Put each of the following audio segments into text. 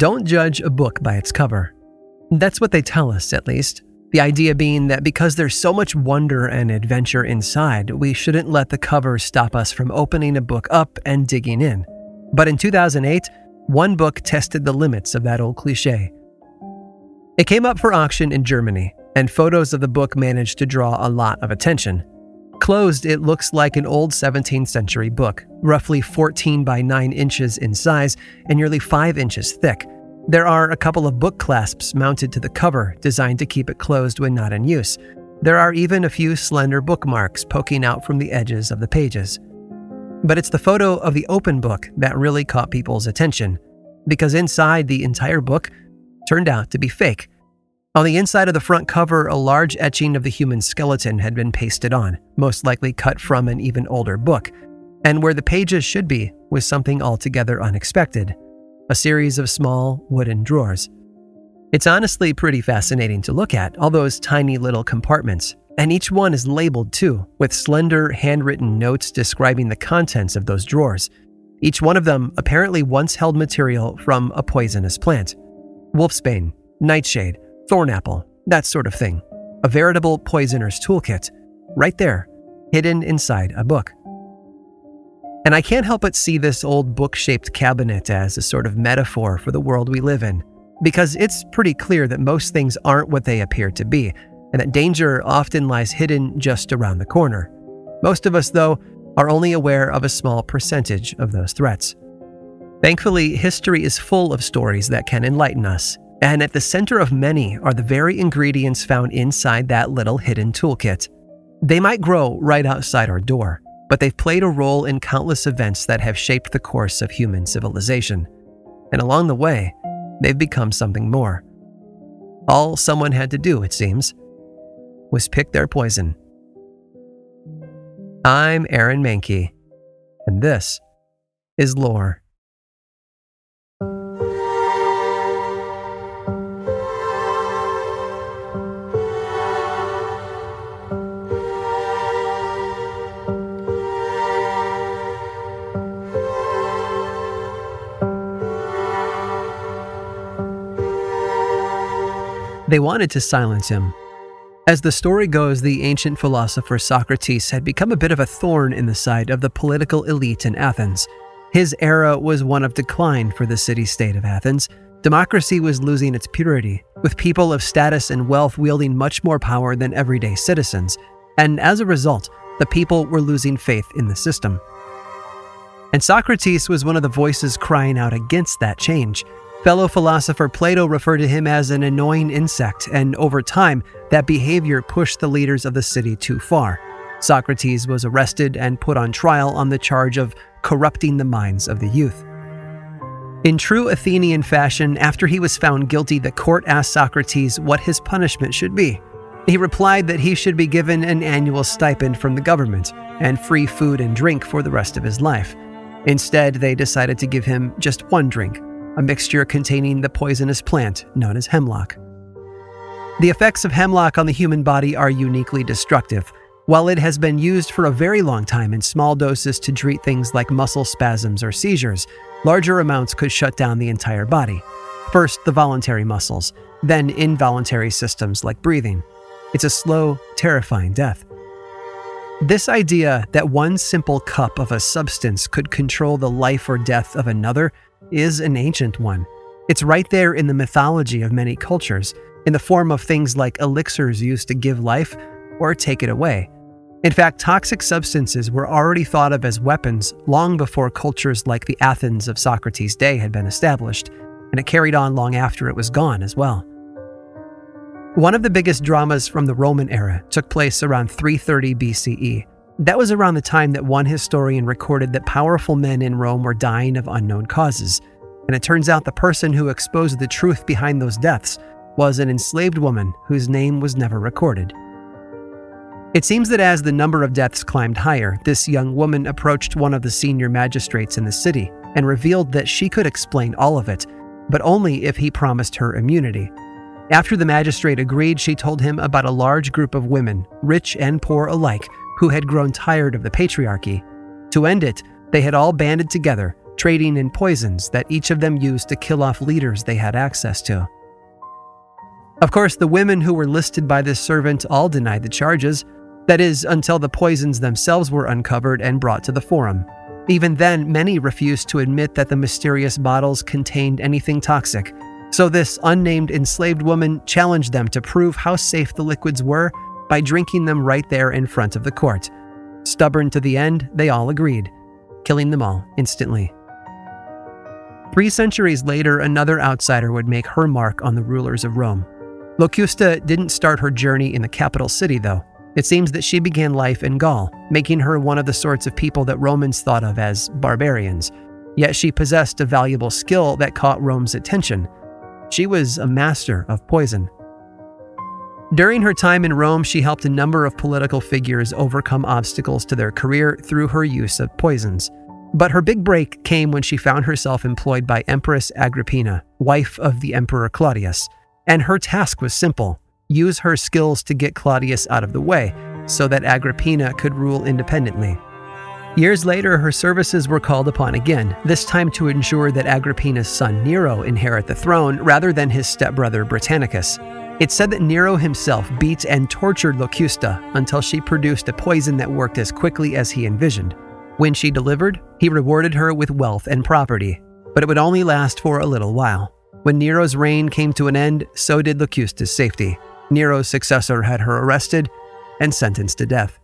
Don't judge a book by its cover. That's what they tell us, at least. The idea being that because there's so much wonder and adventure inside, we shouldn't let the cover stop us from opening a book up and digging in. But in 2008, one book tested the limits of that old cliche. It came up for auction in Germany, and photos of the book managed to draw a lot of attention. Closed, it looks like an old 17th century book, roughly 14 by 9 inches in size and nearly 5 inches thick. There are a couple of book clasps mounted to the cover, designed to keep it closed when not in use. There are even a few slender bookmarks poking out from the edges of the pages. But it's the photo of the open book that really caught people's attention, because inside the entire book turned out to be fake. On the inside of the front cover, a large etching of the human skeleton had been pasted on, most likely cut from an even older book. And where the pages should be was something altogether unexpected a series of small wooden drawers. It's honestly pretty fascinating to look at, all those tiny little compartments, and each one is labeled too, with slender handwritten notes describing the contents of those drawers. Each one of them apparently once held material from a poisonous plant wolfsbane, nightshade, thornapple, that sort of thing. A veritable poisoner's toolkit, right there, hidden inside a book. And I can't help but see this old book shaped cabinet as a sort of metaphor for the world we live in, because it's pretty clear that most things aren't what they appear to be, and that danger often lies hidden just around the corner. Most of us, though, are only aware of a small percentage of those threats. Thankfully, history is full of stories that can enlighten us, and at the center of many are the very ingredients found inside that little hidden toolkit. They might grow right outside our door, but they've played a role in countless events that have shaped the course of human civilization. And along the way, they've become something more. All someone had to do, it seems, was pick their poison. I'm Aaron Mahnke, and this is Lore. They wanted to silence him. As the story goes, the ancient philosopher Socrates had become a bit of a thorn in the side of the political elite in Athens. His era was one of decline for the city state of Athens. Democracy was losing its purity, with people of status and wealth wielding much more power than everyday citizens. And as a result, the people were losing faith in the system. And Socrates was one of the voices crying out against that change. Fellow philosopher Plato referred to him as an annoying insect, and over time, that behavior pushed the leaders of the city too far. Socrates was arrested and put on trial on the charge of corrupting the minds of the youth. In true Athenian fashion, after he was found guilty, the court asked Socrates what his punishment should be. He replied that he should be given an annual stipend from the government and free food and drink for the rest of his life. Instead, they decided to give him just one drink a mixture containing the poisonous plant known as hemlock. The effects of hemlock on the human body are uniquely destructive. While it has been used for a very long time in small doses to treat things like muscle spasms or seizures, larger amounts could shut down the entire body. First, the voluntary muscles, then involuntary systems like breathing. It's a slow, terrifying death. This idea that one simple cup of a substance could control the life or death of another is an ancient one. It's right there in the mythology of many cultures, in the form of things like elixirs used to give life or take it away. In fact, toxic substances were already thought of as weapons long before cultures like the Athens of Socrates' day had been established, and it carried on long after it was gone as well. One of the biggest dramas from the Roman era took place around 330 BCE. That was around the time that one historian recorded that powerful men in Rome were dying of unknown causes. And it turns out the person who exposed the truth behind those deaths was an enslaved woman whose name was never recorded. It seems that as the number of deaths climbed higher, this young woman approached one of the senior magistrates in the city and revealed that she could explain all of it, but only if he promised her immunity. After the magistrate agreed, she told him about a large group of women, rich and poor alike, who had grown tired of the patriarchy. To end it, they had all banded together, trading in poisons that each of them used to kill off leaders they had access to. Of course, the women who were listed by this servant all denied the charges, that is, until the poisons themselves were uncovered and brought to the forum. Even then, many refused to admit that the mysterious bottles contained anything toxic, so this unnamed enslaved woman challenged them to prove how safe the liquids were by drinking them right there in front of the court. Stubborn to the end, they all agreed, killing them all instantly. Three centuries later, another outsider would make her mark on the rulers of Rome. Locusta didn't start her journey in the capital city, though. It seems that she began life in Gaul, making her one of the sorts of people that Romans thought of as barbarians. Yet she possessed a valuable skill that caught Rome's attention. She was a master of poison. During her time in Rome, she helped a number of political figures overcome obstacles to their career through her use of poisons. But her big break came when she found herself employed by Empress Agrippina, wife of the Emperor Claudius. And her task was simple use her skills to get Claudius out of the way so that Agrippina could rule independently. Years later, her services were called upon again, this time to ensure that Agrippina's son Nero inherit the throne rather than his stepbrother Britannicus. It's said that Nero himself beat and tortured Locusta until she produced a poison that worked as quickly as he envisioned. When she delivered, he rewarded her with wealth and property, but it would only last for a little while. When Nero's reign came to an end, so did Locusta's safety. Nero's successor had her arrested and sentenced to death.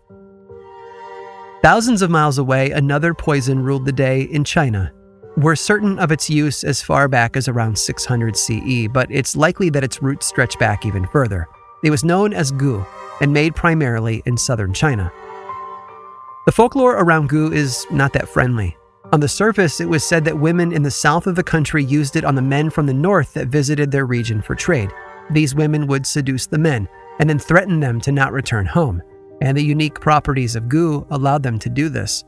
Thousands of miles away, another poison ruled the day in China. We're certain of its use as far back as around 600 CE, but it's likely that its roots stretch back even further. It was known as gu and made primarily in southern China. The folklore around gu is not that friendly. On the surface, it was said that women in the south of the country used it on the men from the north that visited their region for trade. These women would seduce the men and then threaten them to not return home, and the unique properties of gu allowed them to do this.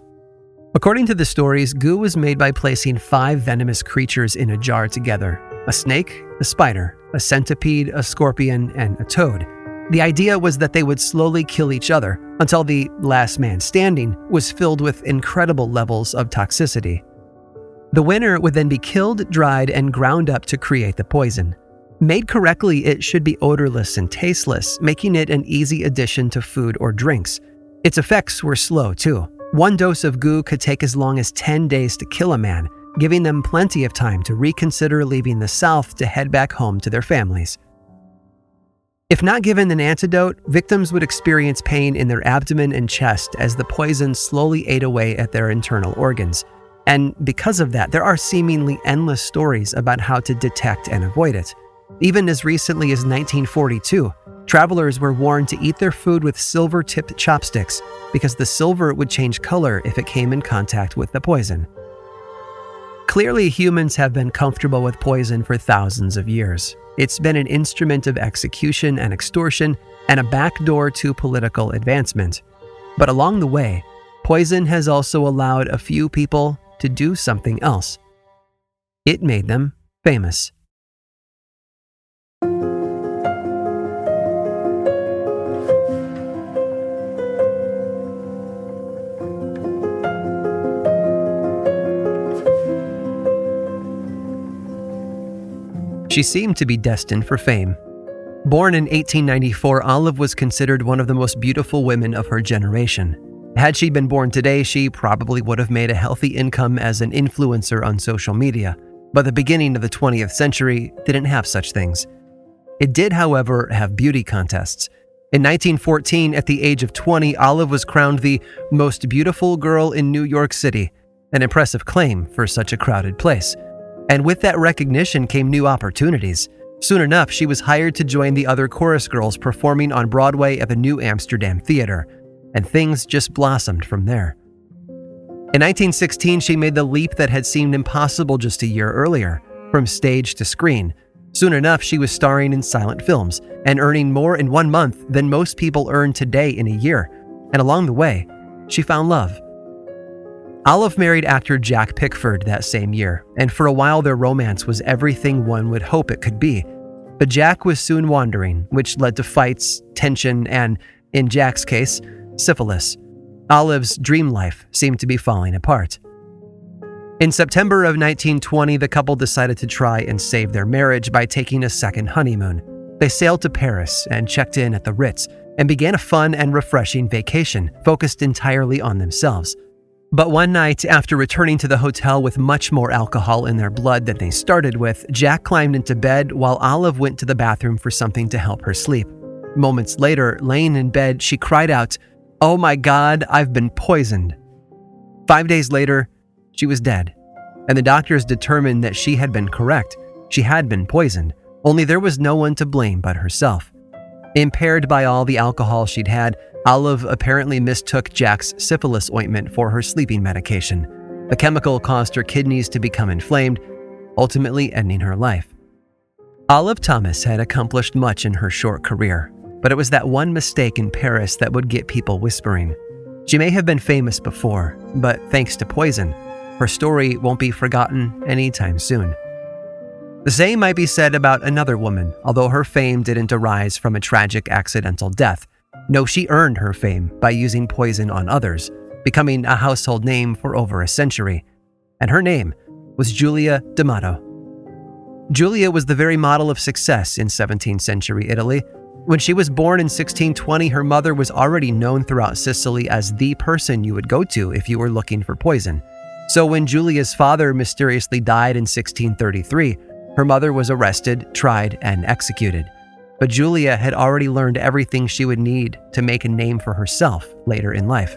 According to the stories, gu was made by placing five venomous creatures in a jar together a snake, a spider, a centipede, a scorpion, and a toad. The idea was that they would slowly kill each other until the last man standing was filled with incredible levels of toxicity. The winner would then be killed, dried, and ground up to create the poison. Made correctly, it should be odorless and tasteless, making it an easy addition to food or drinks. Its effects were slow, too. One dose of gu could take as long as 10 days to kill a man, giving them plenty of time to reconsider leaving the South to head back home to their families. If not given an antidote, victims would experience pain in their abdomen and chest as the poison slowly ate away at their internal organs. And because of that, there are seemingly endless stories about how to detect and avoid it. Even as recently as 1942, travelers were warned to eat their food with silver tipped chopsticks because the silver would change color if it came in contact with the poison. Clearly, humans have been comfortable with poison for thousands of years. It's been an instrument of execution and extortion and a backdoor to political advancement. But along the way, poison has also allowed a few people to do something else. It made them famous. She seemed to be destined for fame. Born in 1894, Olive was considered one of the most beautiful women of her generation. Had she been born today, she probably would have made a healthy income as an influencer on social media. But the beginning of the 20th century didn't have such things. It did, however, have beauty contests. In 1914, at the age of 20, Olive was crowned the most beautiful girl in New York City, an impressive claim for such a crowded place. And with that recognition came new opportunities. Soon enough, she was hired to join the other chorus girls performing on Broadway at the New Amsterdam Theater, and things just blossomed from there. In 1916, she made the leap that had seemed impossible just a year earlier from stage to screen. Soon enough, she was starring in silent films and earning more in one month than most people earn today in a year. And along the way, she found love Olive married actor Jack Pickford that same year, and for a while their romance was everything one would hope it could be. But Jack was soon wandering, which led to fights, tension, and, in Jack's case, syphilis. Olive's dream life seemed to be falling apart. In September of 1920, the couple decided to try and save their marriage by taking a second honeymoon. They sailed to Paris and checked in at the Ritz and began a fun and refreshing vacation focused entirely on themselves. But one night, after returning to the hotel with much more alcohol in their blood than they started with, Jack climbed into bed while Olive went to the bathroom for something to help her sleep. Moments later, laying in bed, she cried out, Oh my God, I've been poisoned. Five days later, she was dead, and the doctors determined that she had been correct. She had been poisoned, only there was no one to blame but herself. Impaired by all the alcohol she'd had, Olive apparently mistook Jack's syphilis ointment for her sleeping medication. The chemical caused her kidneys to become inflamed, ultimately ending her life. Olive Thomas had accomplished much in her short career, but it was that one mistake in Paris that would get people whispering. She may have been famous before, but thanks to poison, her story won't be forgotten anytime soon. The same might be said about another woman, although her fame didn't arise from a tragic accidental death. No, she earned her fame by using poison on others, becoming a household name for over a century. And her name was Julia D'Amato. Julia was the very model of success in 17th century Italy. When she was born in 1620, her mother was already known throughout Sicily as the person you would go to if you were looking for poison. So when Julia's father mysteriously died in 1633, her mother was arrested, tried, and executed. But Julia had already learned everything she would need to make a name for herself later in life.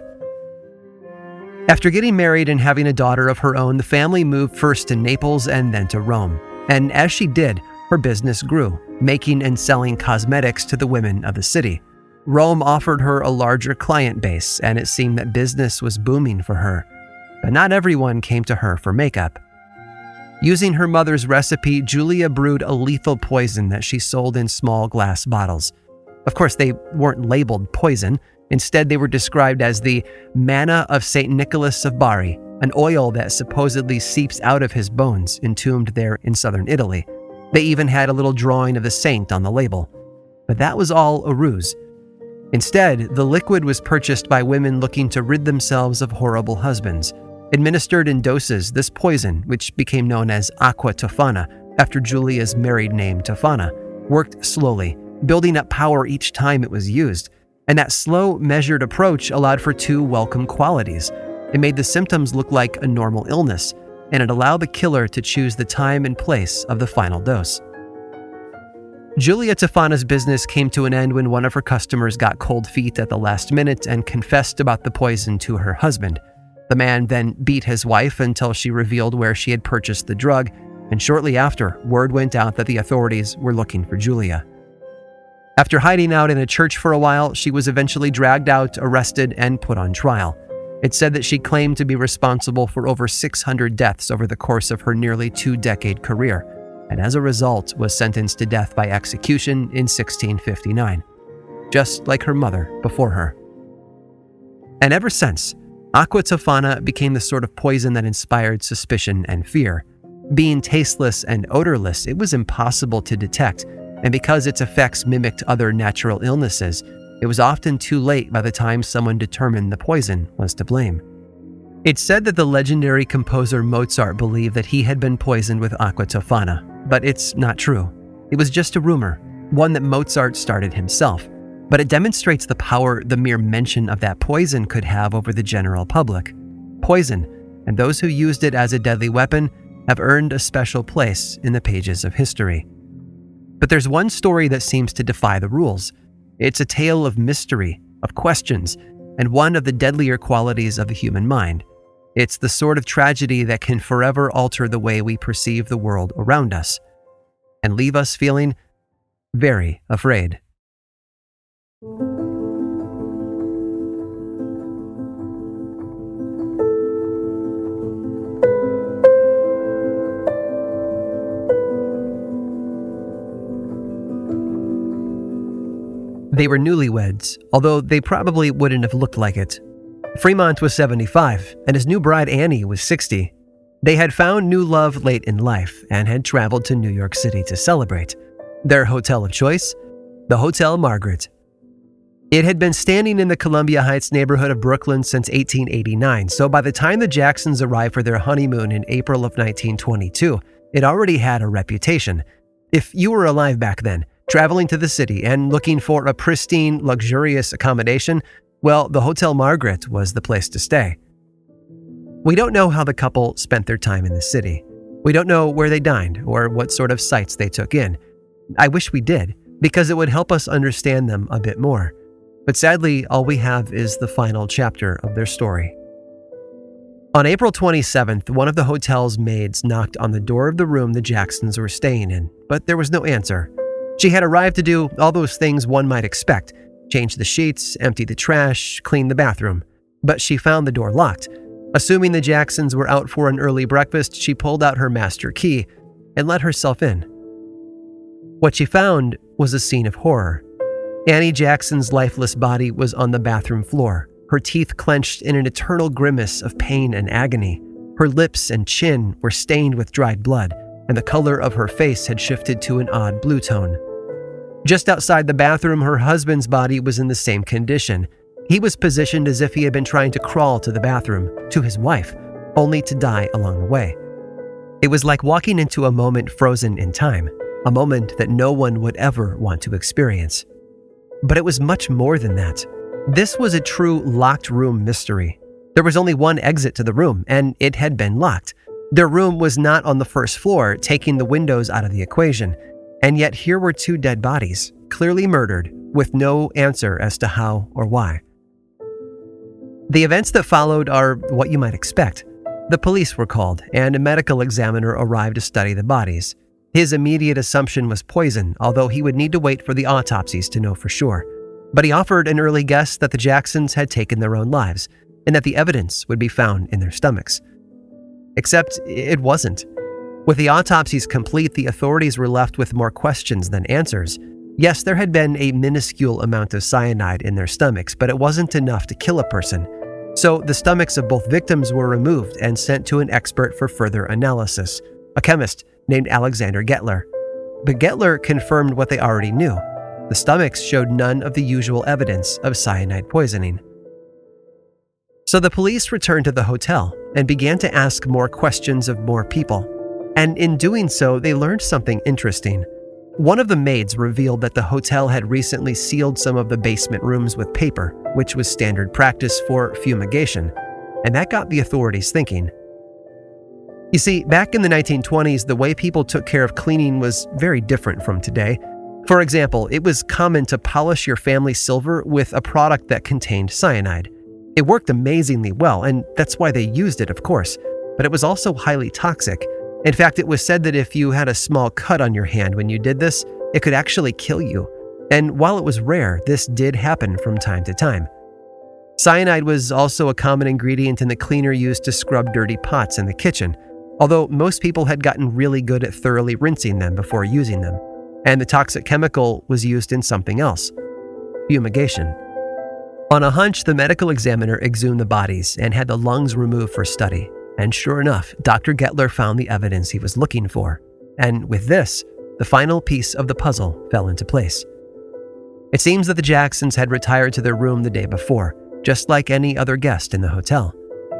After getting married and having a daughter of her own, the family moved first to Naples and then to Rome. And as she did, her business grew, making and selling cosmetics to the women of the city. Rome offered her a larger client base, and it seemed that business was booming for her but not everyone came to her for makeup. Using her mother's recipe, Julia brewed a lethal poison that she sold in small glass bottles. Of course, they weren't labeled poison. Instead, they were described as the manna of St. Nicholas of Bari, an oil that supposedly seeps out of his bones entombed there in southern Italy. They even had a little drawing of the saint on the label. But that was all a ruse. Instead, the liquid was purchased by women looking to rid themselves of horrible husbands. Administered in doses, this poison, which became known as aqua tofana after Julia's married name Tofana, worked slowly, building up power each time it was used. And that slow, measured approach allowed for two welcome qualities. It made the symptoms look like a normal illness, and it allowed the killer to choose the time and place of the final dose. Julia Tofana's business came to an end when one of her customers got cold feet at the last minute and confessed about the poison to her husband. The man then beat his wife until she revealed where she had purchased the drug, and shortly after, word went out that the authorities were looking for Julia. After hiding out in a church for a while, she was eventually dragged out, arrested, and put on trial. It said that she claimed to be responsible for over 600 deaths over the course of her nearly two decade career, and as a result was sentenced to death by execution in 1659, just like her mother before her. And ever since, Aqua tofana became the sort of poison that inspired suspicion and fear. Being tasteless and odorless, it was impossible to detect, and because its effects mimicked other natural illnesses, it was often too late by the time someone determined the poison was to blame. It's said that the legendary composer Mozart believed that he had been poisoned with aqua tofana, but it's not true. It was just a rumor, one that Mozart started himself but it demonstrates the power the mere mention of that poison could have over the general public. Poison, and those who used it as a deadly weapon, have earned a special place in the pages of history. But there's one story that seems to defy the rules. It's a tale of mystery, of questions, and one of the deadlier qualities of the human mind. It's the sort of tragedy that can forever alter the way we perceive the world around us and leave us feeling very afraid. They were newlyweds, although they probably wouldn't have looked like it. Fremont was 75, and his new bride Annie was 60. They had found new love late in life and had traveled to New York City to celebrate. Their hotel of choice? The Hotel Margaret. It had been standing in the Columbia Heights neighborhood of Brooklyn since 1889, so by the time the Jacksons arrived for their honeymoon in April of 1922, it already had a reputation. If you were alive back then, traveling to the city and looking for a pristine, luxurious accommodation, well, the Hotel Margaret was the place to stay. We don't know how the couple spent their time in the city. We don't know where they dined or what sort of sights they took in. I wish we did, because it would help us understand them a bit more. But sadly, all we have is the final chapter of their story. On April 27th, one of the hotel's maids knocked on the door of the room the Jacksons were staying in, but there was no answer. She had arrived to do all those things one might expect change the sheets, empty the trash, clean the bathroom. But she found the door locked. Assuming the Jacksons were out for an early breakfast, she pulled out her master key and let herself in. What she found was a scene of horror. Annie Jackson's lifeless body was on the bathroom floor, her teeth clenched in an eternal grimace of pain and agony. Her lips and chin were stained with dried blood, and the color of her face had shifted to an odd blue tone. Just outside the bathroom, her husband's body was in the same condition. He was positioned as if he had been trying to crawl to the bathroom, to his wife, only to die along the way. It was like walking into a moment frozen in time, a moment that no one would ever want to experience. But it was much more than that. This was a true locked room mystery. There was only one exit to the room, and it had been locked. Their room was not on the first floor, taking the windows out of the equation. And yet, here were two dead bodies, clearly murdered, with no answer as to how or why. The events that followed are what you might expect. The police were called, and a medical examiner arrived to study the bodies. His immediate assumption was poison, although he would need to wait for the autopsies to know for sure. But he offered an early guess that the Jacksons had taken their own lives, and that the evidence would be found in their stomachs. Except it wasn't. With the autopsies complete, the authorities were left with more questions than answers. Yes, there had been a minuscule amount of cyanide in their stomachs, but it wasn't enough to kill a person. So the stomachs of both victims were removed and sent to an expert for further analysis, a chemist named Alexander Gettler. But Gettler confirmed what they already knew. The stomachs showed none of the usual evidence of cyanide poisoning. So the police returned to the hotel and began to ask more questions of more people. And in doing so, they learned something interesting. One of the maids revealed that the hotel had recently sealed some of the basement rooms with paper, which was standard practice for fumigation, and that got the authorities thinking. You see, back in the 1920s, the way people took care of cleaning was very different from today. For example, it was common to polish your family silver with a product that contained cyanide. It worked amazingly well, and that's why they used it, of course, but it was also highly toxic in fact, it was said that if you had a small cut on your hand when you did this, it could actually kill you. And while it was rare, this did happen from time to time. Cyanide was also a common ingredient in the cleaner used to scrub dirty pots in the kitchen, although most people had gotten really good at thoroughly rinsing them before using them. And the toxic chemical was used in something else fumigation. On a hunch, the medical examiner exhumed the bodies and had the lungs removed for study. And sure enough, Dr. Gettler found the evidence he was looking for. And with this, the final piece of the puzzle fell into place. It seems that the Jacksons had retired to their room the day before, just like any other guest in the hotel.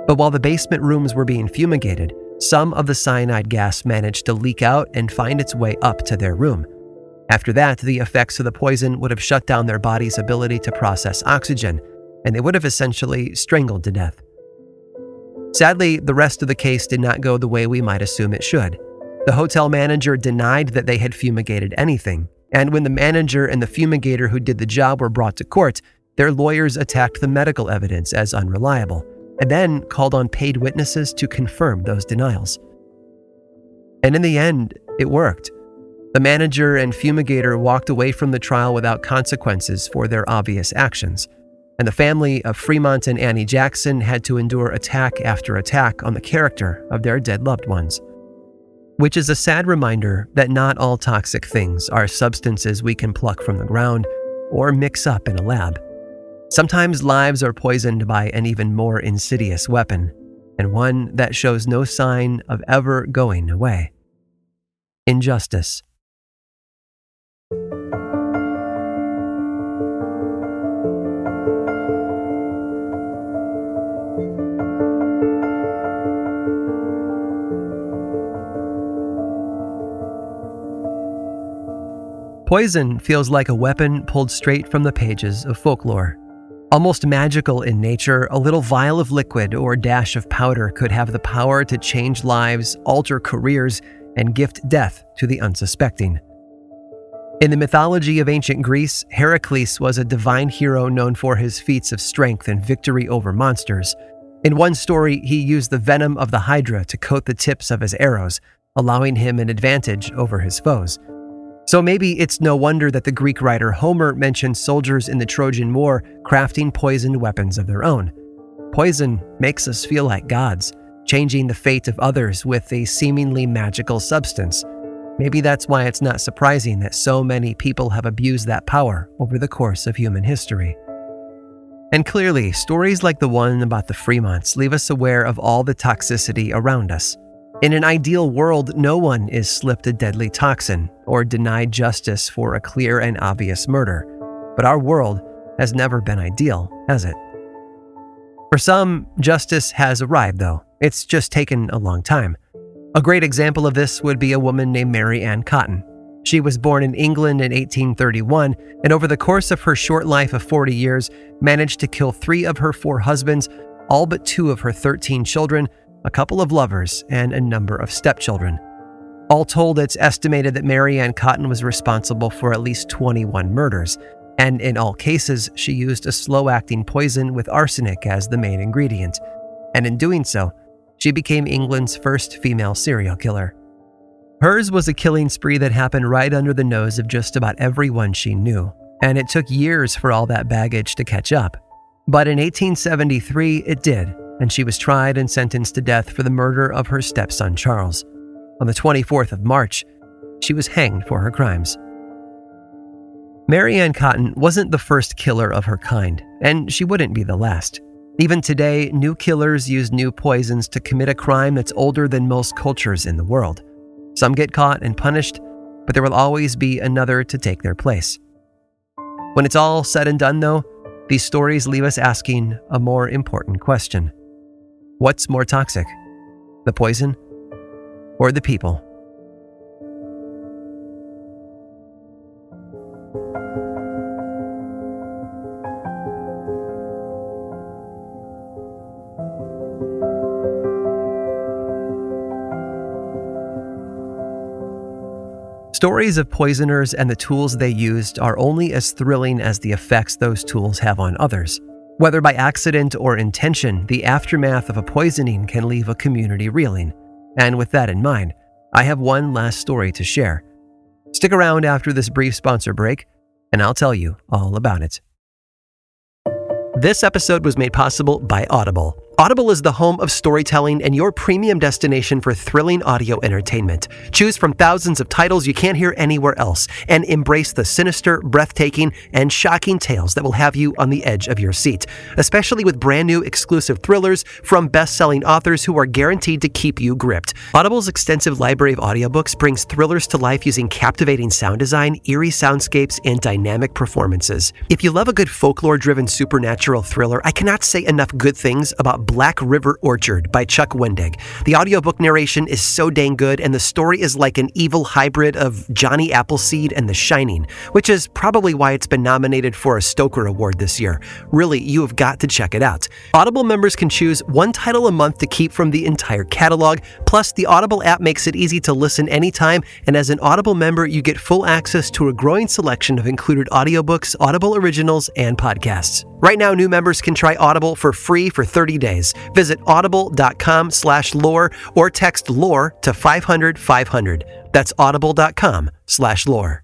But while the basement rooms were being fumigated, some of the cyanide gas managed to leak out and find its way up to their room. After that, the effects of the poison would have shut down their body's ability to process oxygen, and they would have essentially strangled to death. Sadly, the rest of the case did not go the way we might assume it should. The hotel manager denied that they had fumigated anything, and when the manager and the fumigator who did the job were brought to court, their lawyers attacked the medical evidence as unreliable, and then called on paid witnesses to confirm those denials. And in the end, it worked. The manager and fumigator walked away from the trial without consequences for their obvious actions and the family of Fremont and Annie Jackson had to endure attack after attack on the character of their dead loved ones. Which is a sad reminder that not all toxic things are substances we can pluck from the ground or mix up in a lab. Sometimes lives are poisoned by an even more insidious weapon, and one that shows no sign of ever going away injustice. Poison feels like a weapon pulled straight from the pages of folklore. Almost magical in nature, a little vial of liquid or dash of powder could have the power to change lives, alter careers, and gift death to the unsuspecting. In the mythology of ancient Greece, Heracles was a divine hero known for his feats of strength and victory over monsters. In one story, he used the venom of the Hydra to coat the tips of his arrows, allowing him an advantage over his foes. So maybe it's no wonder that the Greek writer Homer mentions soldiers in the Trojan War crafting poisoned weapons of their own. Poison makes us feel like gods, changing the fate of others with a seemingly magical substance. Maybe that's why it's not surprising that so many people have abused that power over the course of human history. And clearly, stories like the one about the Fremonts leave us aware of all the toxicity around us. In an ideal world, no one is slipped a deadly toxin or denied justice for a clear and obvious murder. But our world has never been ideal, has it? For some, justice has arrived, though. It's just taken a long time. A great example of this would be a woman named Mary Ann Cotton. She was born in England in 1831, and over the course of her short life of 40 years, managed to kill three of her four husbands, all but two of her 13 children, a couple of lovers, and a number of stepchildren. All told, it's estimated that Mary Ann Cotton was responsible for at least 21 murders, and in all cases, she used a slow acting poison with arsenic as the main ingredient. And in doing so, she became England's first female serial killer. Hers was a killing spree that happened right under the nose of just about everyone she knew, and it took years for all that baggage to catch up. But in 1873, it did, and she was tried and sentenced to death for the murder of her stepson Charles. On the 24th of March, she was hanged for her crimes. Mary Ann Cotton wasn't the first killer of her kind, and she wouldn't be the last. Even today, new killers use new poisons to commit a crime that's older than most cultures in the world. Some get caught and punished, but there will always be another to take their place. When it's all said and done, though, these stories leave us asking a more important question What's more toxic, the poison or the people? Stories of poisoners and the tools they used are only as thrilling as the effects those tools have on others. Whether by accident or intention, the aftermath of a poisoning can leave a community reeling. And with that in mind, I have one last story to share. Stick around after this brief sponsor break, and I'll tell you all about it. This episode was made possible by Audible. Audible is the home of storytelling and your premium destination for thrilling audio entertainment. Choose from thousands of titles you can't hear anywhere else and embrace the sinister, breathtaking, and shocking tales that will have you on the edge of your seat, especially with brand new exclusive thrillers from best selling authors who are guaranteed to keep you gripped. Audible's extensive library of audiobooks brings thrillers to life using captivating sound design, eerie soundscapes, and dynamic performances. If you love a good folklore driven supernatural thriller, I cannot say enough good things about Black River Orchard by Chuck Wendig. The audiobook narration is so dang good, and the story is like an evil hybrid of Johnny Appleseed and The Shining, which is probably why it's been nominated for a Stoker Award this year. Really, you have got to check it out. Audible members can choose one title a month to keep from the entire catalog. Plus, the Audible app makes it easy to listen anytime, and as an Audible member, you get full access to a growing selection of included audiobooks, Audible originals, and podcasts. Right now, new members can try Audible for free for 30 days. Visit audible.com slash lore or text lore to 500 500. That's audible.com slash lore.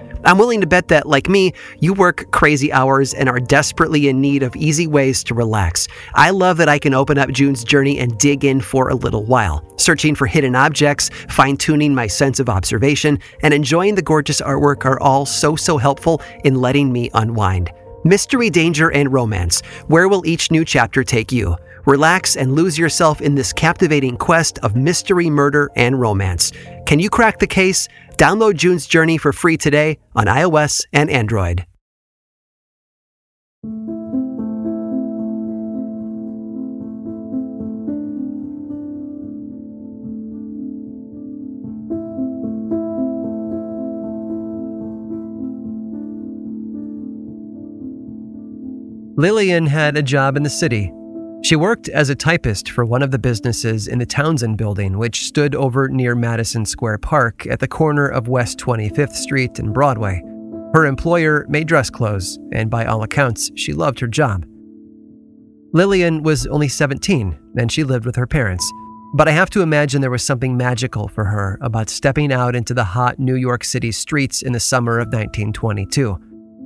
I'm willing to bet that, like me, you work crazy hours and are desperately in need of easy ways to relax. I love that I can open up June's journey and dig in for a little while, searching for hidden objects, fine tuning my sense of observation, and enjoying the gorgeous artwork are all so, so helpful in letting me unwind. Mystery, danger, and romance. Where will each new chapter take you? Relax and lose yourself in this captivating quest of mystery, murder, and romance. Can you crack the case? Download June's Journey for free today on iOS and Android. Lillian had a job in the city she worked as a typist for one of the businesses in the Townsend building, which stood over near Madison Square Park at the corner of West 25th Street and Broadway. Her employer made dress clothes, and by all accounts, she loved her job. Lillian was only 17, and she lived with her parents. But I have to imagine there was something magical for her about stepping out into the hot New York City streets in the summer of 1922.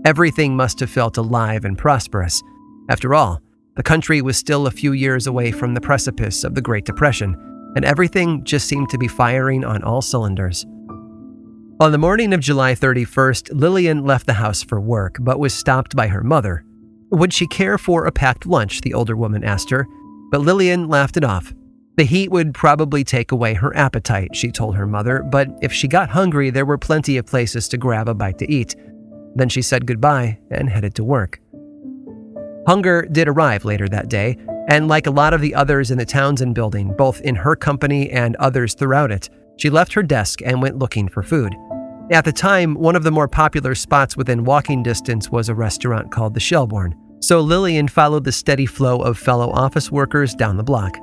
Everything must have felt alive and prosperous. After all, the country was still a few years away from the precipice of the Great Depression, and everything just seemed to be firing on all cylinders. On the morning of July 31st, Lillian left the house for work, but was stopped by her mother. Would she care for a packed lunch? the older woman asked her, but Lillian laughed it off. The heat would probably take away her appetite, she told her mother, but if she got hungry, there were plenty of places to grab a bite to eat. Then she said goodbye and headed to work. Hunger did arrive later that day, and like a lot of the others in the Townsend building, both in her company and others throughout it, she left her desk and went looking for food. At the time, one of the more popular spots within walking distance was a restaurant called the Shelbourne, so Lillian followed the steady flow of fellow office workers down the block.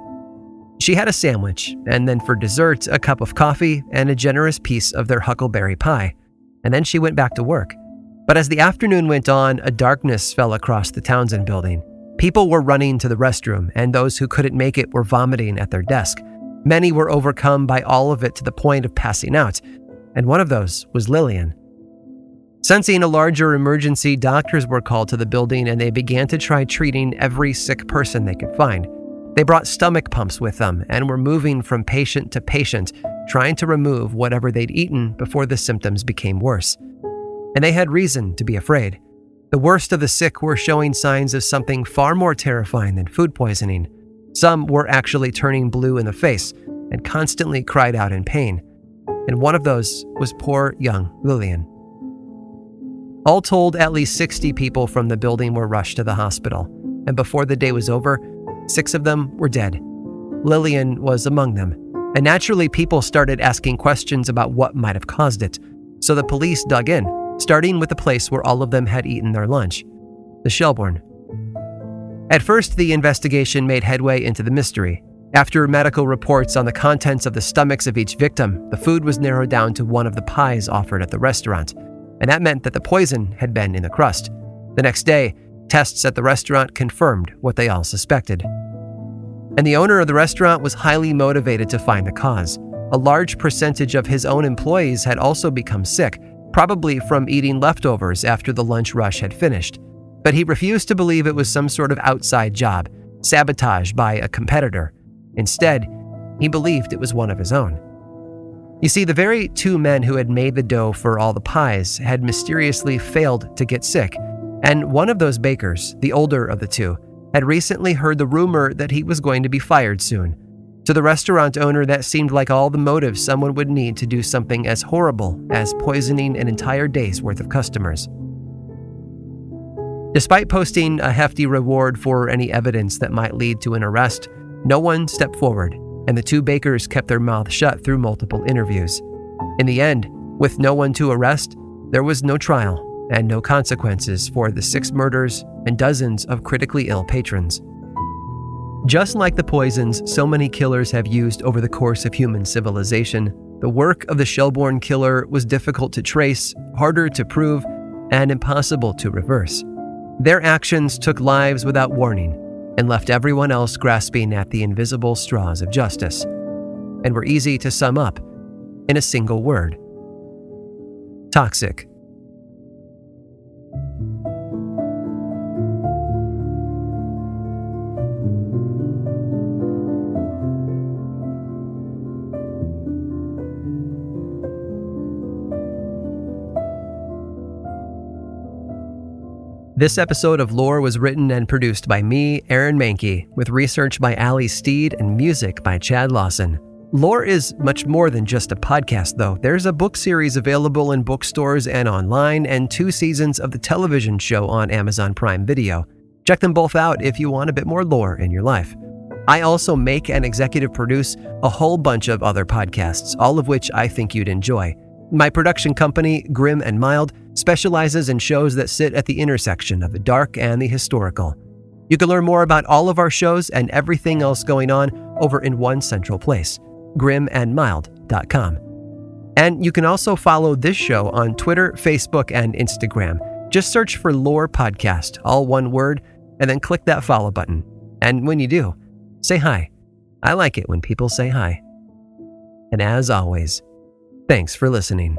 She had a sandwich, and then for dessert, a cup of coffee and a generous piece of their huckleberry pie, and then she went back to work. But as the afternoon went on, a darkness fell across the Townsend building. People were running to the restroom, and those who couldn't make it were vomiting at their desk. Many were overcome by all of it to the point of passing out, and one of those was Lillian. Sensing a larger emergency, doctors were called to the building and they began to try treating every sick person they could find. They brought stomach pumps with them and were moving from patient to patient, trying to remove whatever they'd eaten before the symptoms became worse and they had reason to be afraid. The worst of the sick were showing signs of something far more terrifying than food poisoning. Some were actually turning blue in the face and constantly cried out in pain. And one of those was poor young Lillian. All told, at least 60 people from the building were rushed to the hospital, and before the day was over, six of them were dead. Lillian was among them, and naturally, people started asking questions about what might have caused it. So the police dug in starting with the place where all of them had eaten their lunch the Shelbourne. At first, the investigation made headway into the mystery. After medical reports on the contents of the stomachs of each victim, the food was narrowed down to one of the pies offered at the restaurant, and that meant that the poison had been in the crust. The next day, tests at the restaurant confirmed what they all suspected. And the owner of the restaurant was highly motivated to find the cause. A large percentage of his own employees had also become sick, probably from eating leftovers after the lunch rush had finished. But he refused to believe it was some sort of outside job, sabotaged by a competitor. Instead, he believed it was one of his own. You see, the very two men who had made the dough for all the pies had mysteriously failed to get sick, and one of those bakers, the older of the two, had recently heard the rumor that he was going to be fired soon to the restaurant owner, that seemed like all the motive someone would need to do something as horrible as poisoning an entire day's worth of customers. Despite posting a hefty reward for any evidence that might lead to an arrest, no one stepped forward, and the two bakers kept their mouths shut through multiple interviews. In the end, with no one to arrest, there was no trial and no consequences for the six murders and dozens of critically ill patrons. Just like the poisons so many killers have used over the course of human civilization, the work of the Shelbourne killer was difficult to trace, harder to prove, and impossible to reverse. Their actions took lives without warning and left everyone else grasping at the invisible straws of justice, and were easy to sum up in a single word toxic. This episode of Lore was written and produced by me, Aaron Mahnke, with research by Ali Steed and music by Chad Lawson. Lore is much more than just a podcast, though. There's a book series available in bookstores and online, and two seasons of the television show on Amazon Prime Video. Check them both out if you want a bit more lore in your life. I also make and executive produce a whole bunch of other podcasts, all of which I think you'd enjoy. My production company, Grim and Mild, specializes in shows that sit at the intersection of the dark and the historical. You can learn more about all of our shows and everything else going on over in one central place grimandmild.com. And you can also follow this show on Twitter, Facebook, and Instagram. Just search for Lore Podcast, all one word, and then click that follow button. And when you do, say hi. I like it when people say hi. And as always, thanks for listening.